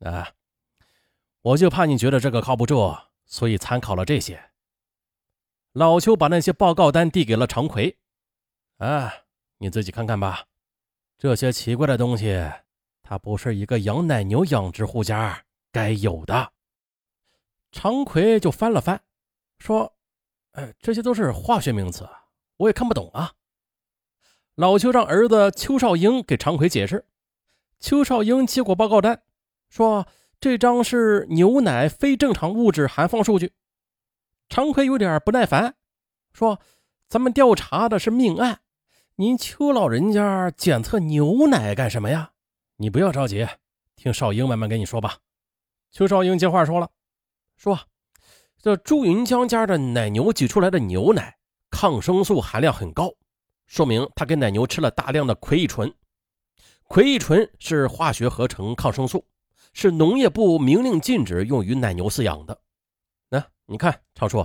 啊，我就怕你觉得这个靠不住，所以参考了这些。老邱把那些报告单递给了常奎，啊，你自己看看吧。这些奇怪的东西，它不是一个养奶牛养殖户家该有的。常奎就翻了翻，说：“哎，这些都是化学名词，我也看不懂啊。”老邱让儿子邱少英给常奎解释。邱少英接过报告单，说：“这张是牛奶非正常物质含放数据。”常奎有点不耐烦，说：“咱们调查的是命案，您邱老人家检测牛奶干什么呀？你不要着急，听少英慢慢跟你说吧。”邱少英接话说了：“说这朱云江家的奶牛挤出来的牛奶抗生素含量很高，说明他给奶牛吃了大量的奎乙醇。奎乙醇是化学合成抗生素，是农业部明令禁止用于奶牛饲养的。”那你看，常叔，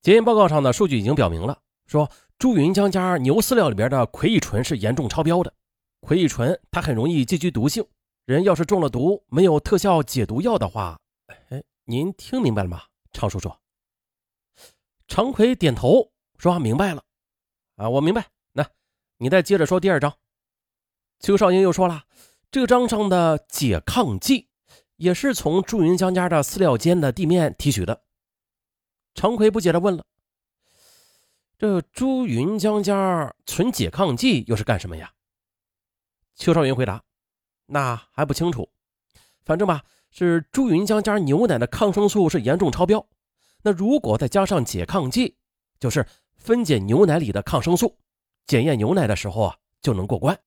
检验报告上的数据已经表明了，说朱云江家牛饲料里边的葵乙醇是严重超标的。葵乙醇它很容易积聚毒性，人要是中了毒，没有特效解毒药的话，哎，您听明白了吗，常叔叔？常奎点头说明白了。啊，我明白。那，你再接着说第二章。邱少英又说了，这章上的解抗剂也是从朱云江家的饲料间的地面提取的。常奎不解地问了：“这朱云江家存解抗剂又是干什么呀？”邱少云回答：“那还不清楚，反正吧，是朱云江家牛奶的抗生素是严重超标。那如果再加上解抗剂，就是分解牛奶里的抗生素，检验牛奶的时候啊就能过关。”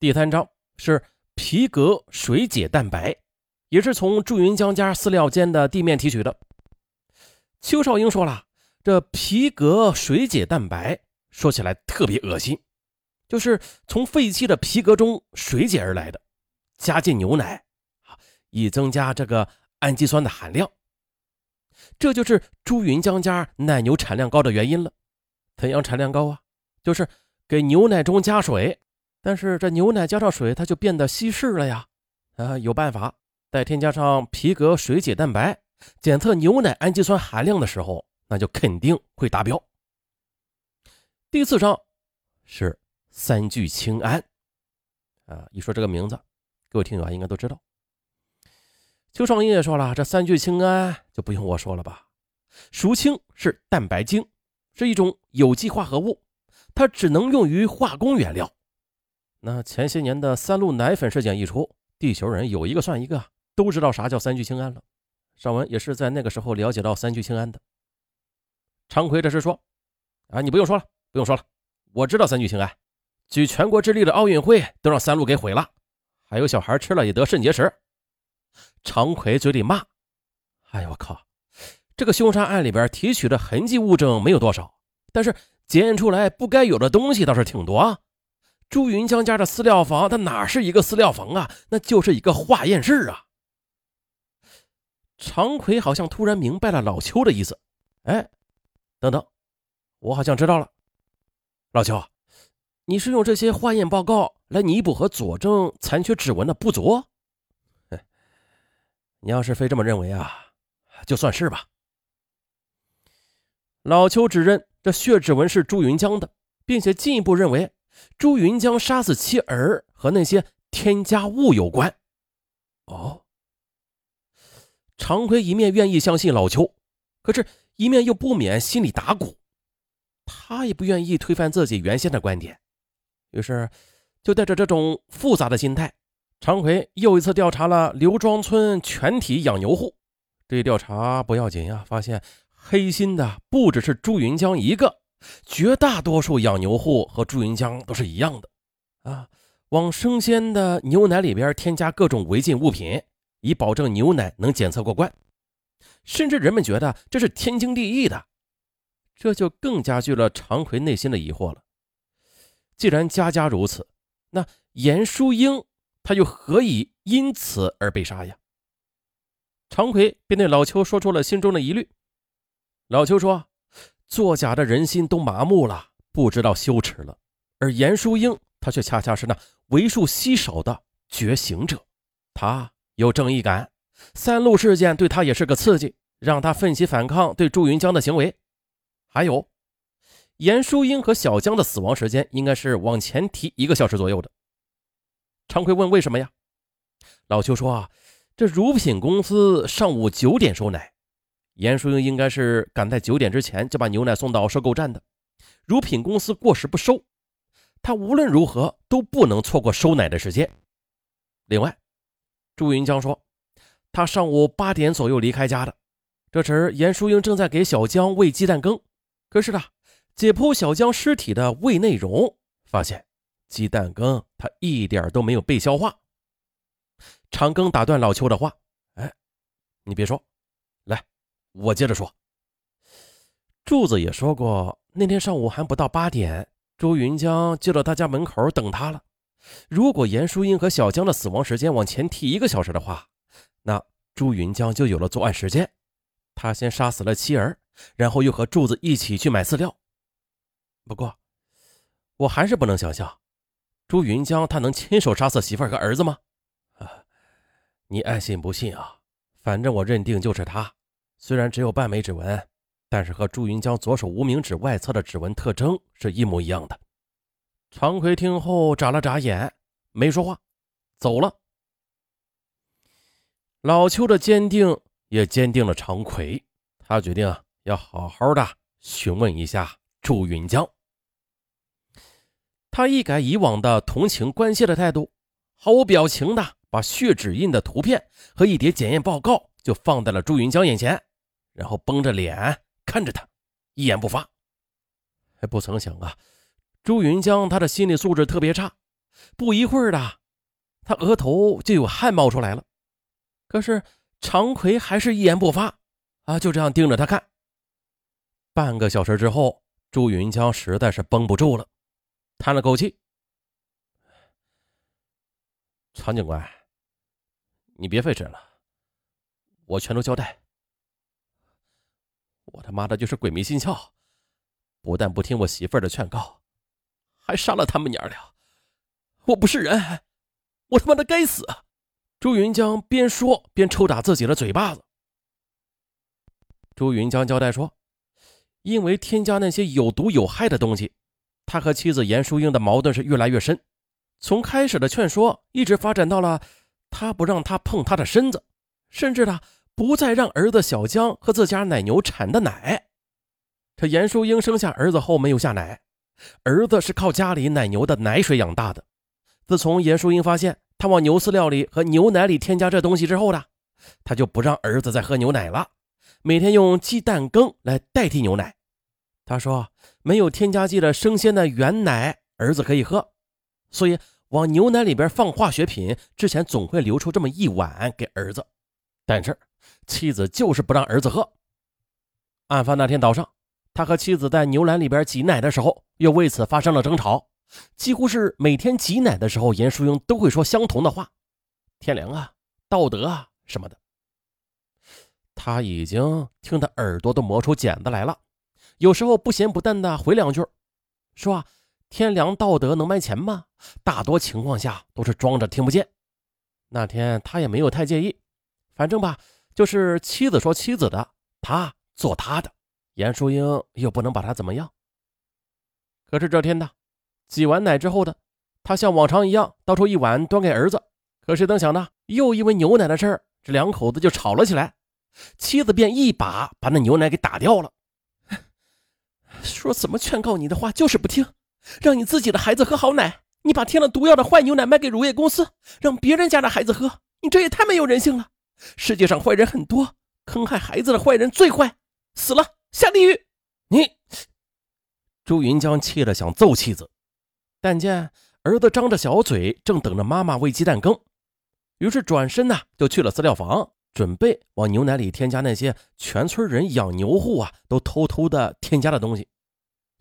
第三章是皮革水解蛋白，也是从朱云江家饲料间的地面提取的。邱少英说了：“这皮革水解蛋白说起来特别恶心，就是从废弃的皮革中水解而来的，加进牛奶，以增加这个氨基酸的含量。这就是朱云江家奶牛产量高的原因了。怎样产量高啊？就是给牛奶中加水，但是这牛奶加上水，它就变得稀释了呀。啊，有办法再添加上皮革水解蛋白。”检测牛奶氨基酸含量的时候，那就肯定会达标。第四章是三聚氰胺啊，一说这个名字，各位听友啊应该都知道。邱少英也说了，这三聚氰胺就不用我说了吧，俗称是蛋白精，是一种有机化合物，它只能用于化工原料。那前些年的三鹿奶粉事件一出，地球人有一个算一个，都知道啥叫三聚氰胺了。尚文也是在那个时候了解到三聚氰胺的。常奎这是说：“啊，你不用说了，不用说了，我知道三聚氰胺，举全国之力的奥运会都让三鹿给毁了，还有小孩吃了也得肾结石。”常奎嘴里骂：“哎呦，我靠！这个凶杀案里边提取的痕迹物证没有多少，但是检验出来不该有的东西倒是挺多啊。朱云江家的饲料房，它哪是一个饲料房啊？那就是一个化验室啊！”常奎好像突然明白了老邱的意思，哎，等等，我好像知道了。老邱，你是用这些化验报告来弥补和佐证残缺指纹的不足？你要是非这么认为啊，就算是吧。老邱指认这血指纹是朱云江的，并且进一步认为朱云江杀死妻儿和那些添加物有关。哦。常奎一面愿意相信老邱，可是，一面又不免心里打鼓。他也不愿意推翻自己原先的观点，于是，就带着这种复杂的心态，常奎又一次调查了刘庄村全体养牛户。这一调查不要紧呀，发现黑心的不只是朱云江一个，绝大多数养牛户和朱云江都是一样的。啊，往生鲜的牛奶里边添加各种违禁物品。以保证牛奶能检测过关，甚至人们觉得这是天经地义的，这就更加剧了常奎内心的疑惑了。既然家家如此，那严淑英他又何以因此而被杀呀？常奎便对老邱说出了心中的疑虑。老邱说：“作假的人心都麻木了，不知道羞耻了，而严淑英她却恰恰是那为数稀少的觉醒者，她。”有正义感，三鹿事件对他也是个刺激，让他奋起反抗对朱云江的行为。还有，严淑英和小江的死亡时间应该是往前提一个小时左右的。常奎问：“为什么呀？”老邱说：“啊，这乳品公司上午九点收奶，严淑英应该是赶在九点之前就把牛奶送到收购站的。乳品公司过时不收，他无论如何都不能错过收奶的时间。另外，朱云江说，他上午八点左右离开家的，这时严淑英正在给小江喂鸡蛋羹。可是呢，解剖小江尸体的胃内容，发现鸡蛋羹他一点都没有被消化。”长庚打断老邱的话：“哎，你别说，来，我接着说。柱子也说过，那天上午还不到八点，朱云江就到他家门口等他了。如果严淑英和小江的死亡时间往前提一个小时的话，那朱云江就有了作案时间。他先杀死了妻儿，然后又和柱子一起去买饲料。不过，我还是不能想象，朱云江他能亲手杀死媳妇儿和儿子吗？”啊 你爱信不信啊？反正我认定就是他。虽然只有半枚指纹，但是和朱云江左手无名指外侧的指纹特征是一模一样的。常奎听后眨了眨眼，没说话，走了。老邱的坚定也坚定了常奎，他决定要好好的询问一下朱云江。他一改以往的同情关切的态度，毫无表情的。把血指印的图片和一叠检验报告就放在了朱云江眼前，然后绷着脸看着他，一言不发。还不曾想啊，朱云江他的心理素质特别差，不一会儿的，他额头就有汗冒出来了。可是常奎还是一言不发，啊，就这样盯着他看。半个小时之后，朱云江实在是绷不住了，叹了口气：“常警官。”你别费事了，我全都交代。我他妈的就是鬼迷心窍，不但不听我媳妇儿的劝告，还杀了他们娘俩。我不是人，我他妈的该死！朱云江边说边抽打自己的嘴巴子。朱云江交代说，因为添加那些有毒有害的东西，他和妻子严淑英的矛盾是越来越深，从开始的劝说一直发展到了。他不让他碰他的身子，甚至呢不再让儿子小江和自家奶牛产的奶。这严淑英生下儿子后没有下奶，儿子是靠家里奶牛的奶水养大的。自从严淑英发现他往牛饲料里和牛奶里添加这东西之后呢，他就不让儿子再喝牛奶了，每天用鸡蛋羹来代替牛奶。他说没有添加剂的生鲜的原奶，儿子可以喝，所以。往牛奶里边放化学品之前，总会留出这么一碗给儿子，但是妻子就是不让儿子喝。案发那天早上，他和妻子在牛栏里边挤奶的时候，又为此发生了争吵。几乎是每天挤奶的时候，严淑英都会说相同的话：“天良啊，道德啊什么的。”他已经听得耳朵都磨出茧子来了，有时候不咸不淡的回两句，说。天良道德能卖钱吗？大多情况下都是装着听不见。那天他也没有太介意，反正吧，就是妻子说妻子的，他做他的。严淑英又不能把他怎么样。可是这天呢，挤完奶之后的，他像往常一样倒出一碗端给儿子。可谁曾想呢，又因为牛奶的事儿，这两口子就吵了起来。妻子便一把把那牛奶给打掉了，说怎么劝告你的话就是不听。让你自己的孩子喝好奶，你把添了毒药的坏牛奶卖给乳业公司，让别人家的孩子喝，你这也太没有人性了！世界上坏人很多，坑害孩子的坏人最坏，死了下地狱！你，朱云江气得想揍妻子，但见儿子张着小嘴，正等着妈妈喂鸡蛋羹，于是转身呢就去了饲料房，准备往牛奶里添加那些全村人养牛户啊都偷偷的添加的东西，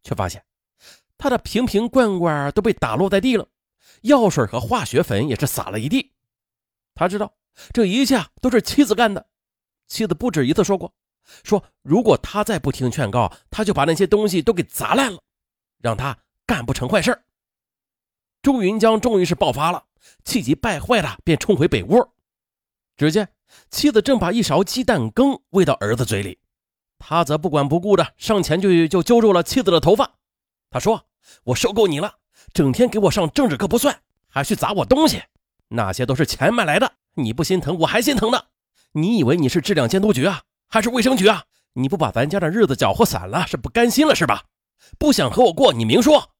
却发现。他的瓶瓶罐罐都被打落在地了，药水和化学粉也是洒了一地。他知道这一切都是妻子干的，妻子不止一次说过，说如果他再不听劝告，他就把那些东西都给砸烂了，让他干不成坏事。朱云江终于是爆发了，气急败坏的便冲回北屋。只见妻子正把一勺鸡蛋羹喂到儿子嘴里，他则不管不顾的上前去就揪住了妻子的头发。他说：“我受够你了，整天给我上政治课不算，还去砸我东西，那些都是钱买来的。你不心疼，我还心疼呢。你以为你是质量监督局啊，还是卫生局啊？你不把咱家的日子搅和散了，是不甘心了是吧？不想和我过，你明说，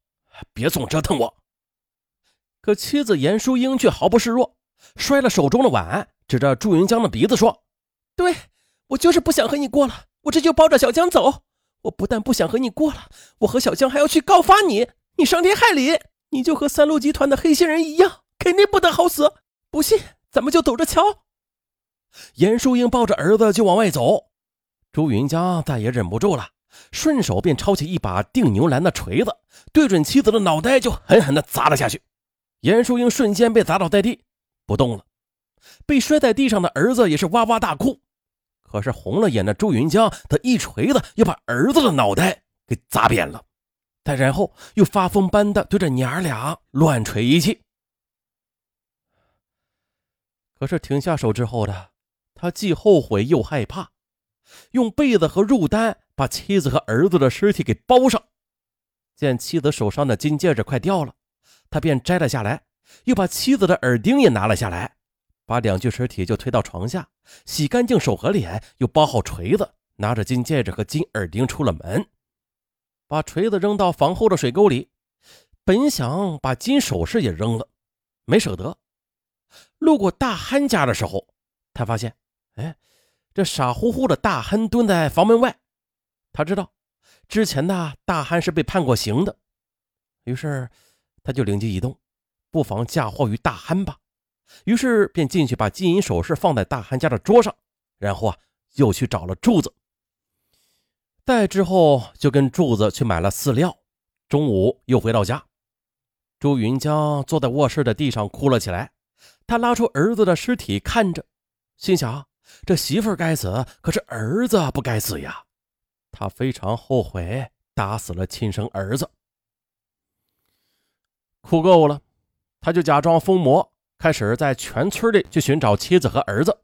别总折腾我。”可妻子严淑英却毫不示弱，摔了手中的碗，指着朱云江的鼻子说：“对我就是不想和你过了，我这就抱着小江走。我不但不想和你过了，我和小江还要去告发你，你伤天害理，你就和三鹿集团的黑心人一样，肯定不得好死。不信，咱们就走着瞧。”严淑英抱着儿子就往外走，朱云江再也忍不住了，顺手便抄起一把定牛栏的锤子，对准妻子的脑袋就狠狠地砸了下去。严淑英瞬间被砸倒在地，不动了。被摔在地上的儿子也是哇哇大哭。可是红了眼的朱云江，他一锤子又把儿子的脑袋给砸扁了，再然后又发疯般的对着娘俩乱锤一气。可是停下手之后的他，既后悔又害怕，用被子和褥单把妻子和儿子的尸体给包上。见妻子手上的金戒指快掉了。他便摘了下来，又把妻子的耳钉也拿了下来，把两具尸体就推到床下，洗干净手和脸，又包好锤子，拿着金戒指和金耳钉出了门，把锤子扔到房后的水沟里。本想把金首饰也扔了，没舍得。路过大憨家的时候，他发现，哎，这傻乎乎的大憨蹲在房门外。他知道，之前的大憨是被判过刑的，于是。他就灵机一动，不妨嫁祸于大憨吧。于是便进去把金银首饰放在大憨家的桌上，然后啊，又去找了柱子。再之后就跟柱子去买了饲料。中午又回到家，朱云江坐在卧室的地上哭了起来。他拉出儿子的尸体看着，心想：这媳妇该死，可是儿子不该死呀。他非常后悔打死了亲生儿子。哭够了，他就假装疯魔，开始在全村里去寻找妻子和儿子。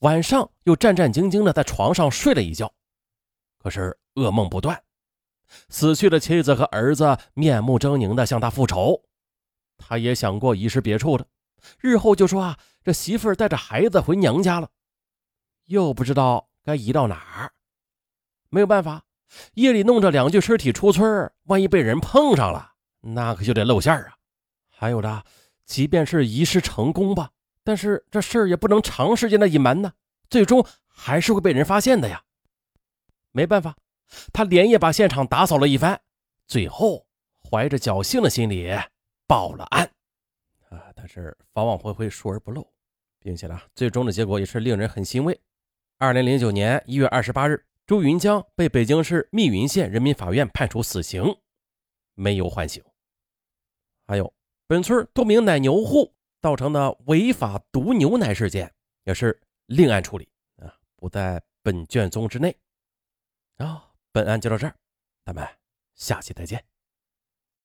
晚上又战战兢兢的在床上睡了一觉，可是噩梦不断。死去的妻子和儿子面目狰狞的向他复仇。他也想过移尸别处的，日后就说啊，这媳妇带着孩子回娘家了，又不知道该移到哪儿。没有办法，夜里弄着两具尸体出村，万一被人碰上了。那可就得露馅啊！还有的，即便是移尸成功吧，但是这事儿也不能长时间的隐瞒呢，最终还是会被人发现的呀。没办法，他连夜把现场打扫了一番，最后怀着侥幸的心理报了案。啊，但是法网恢恢，疏而不漏，并且呢，最终的结果也是令人很欣慰。二零零九年一月二十八日，朱云江被北京市密云县人民法院判处死刑，没有缓刑。还有，本村多名奶牛户造成的违法毒牛奶事件，也是另案处理啊，不在本卷宗之内。啊，本案就到这儿，咱们下期再见。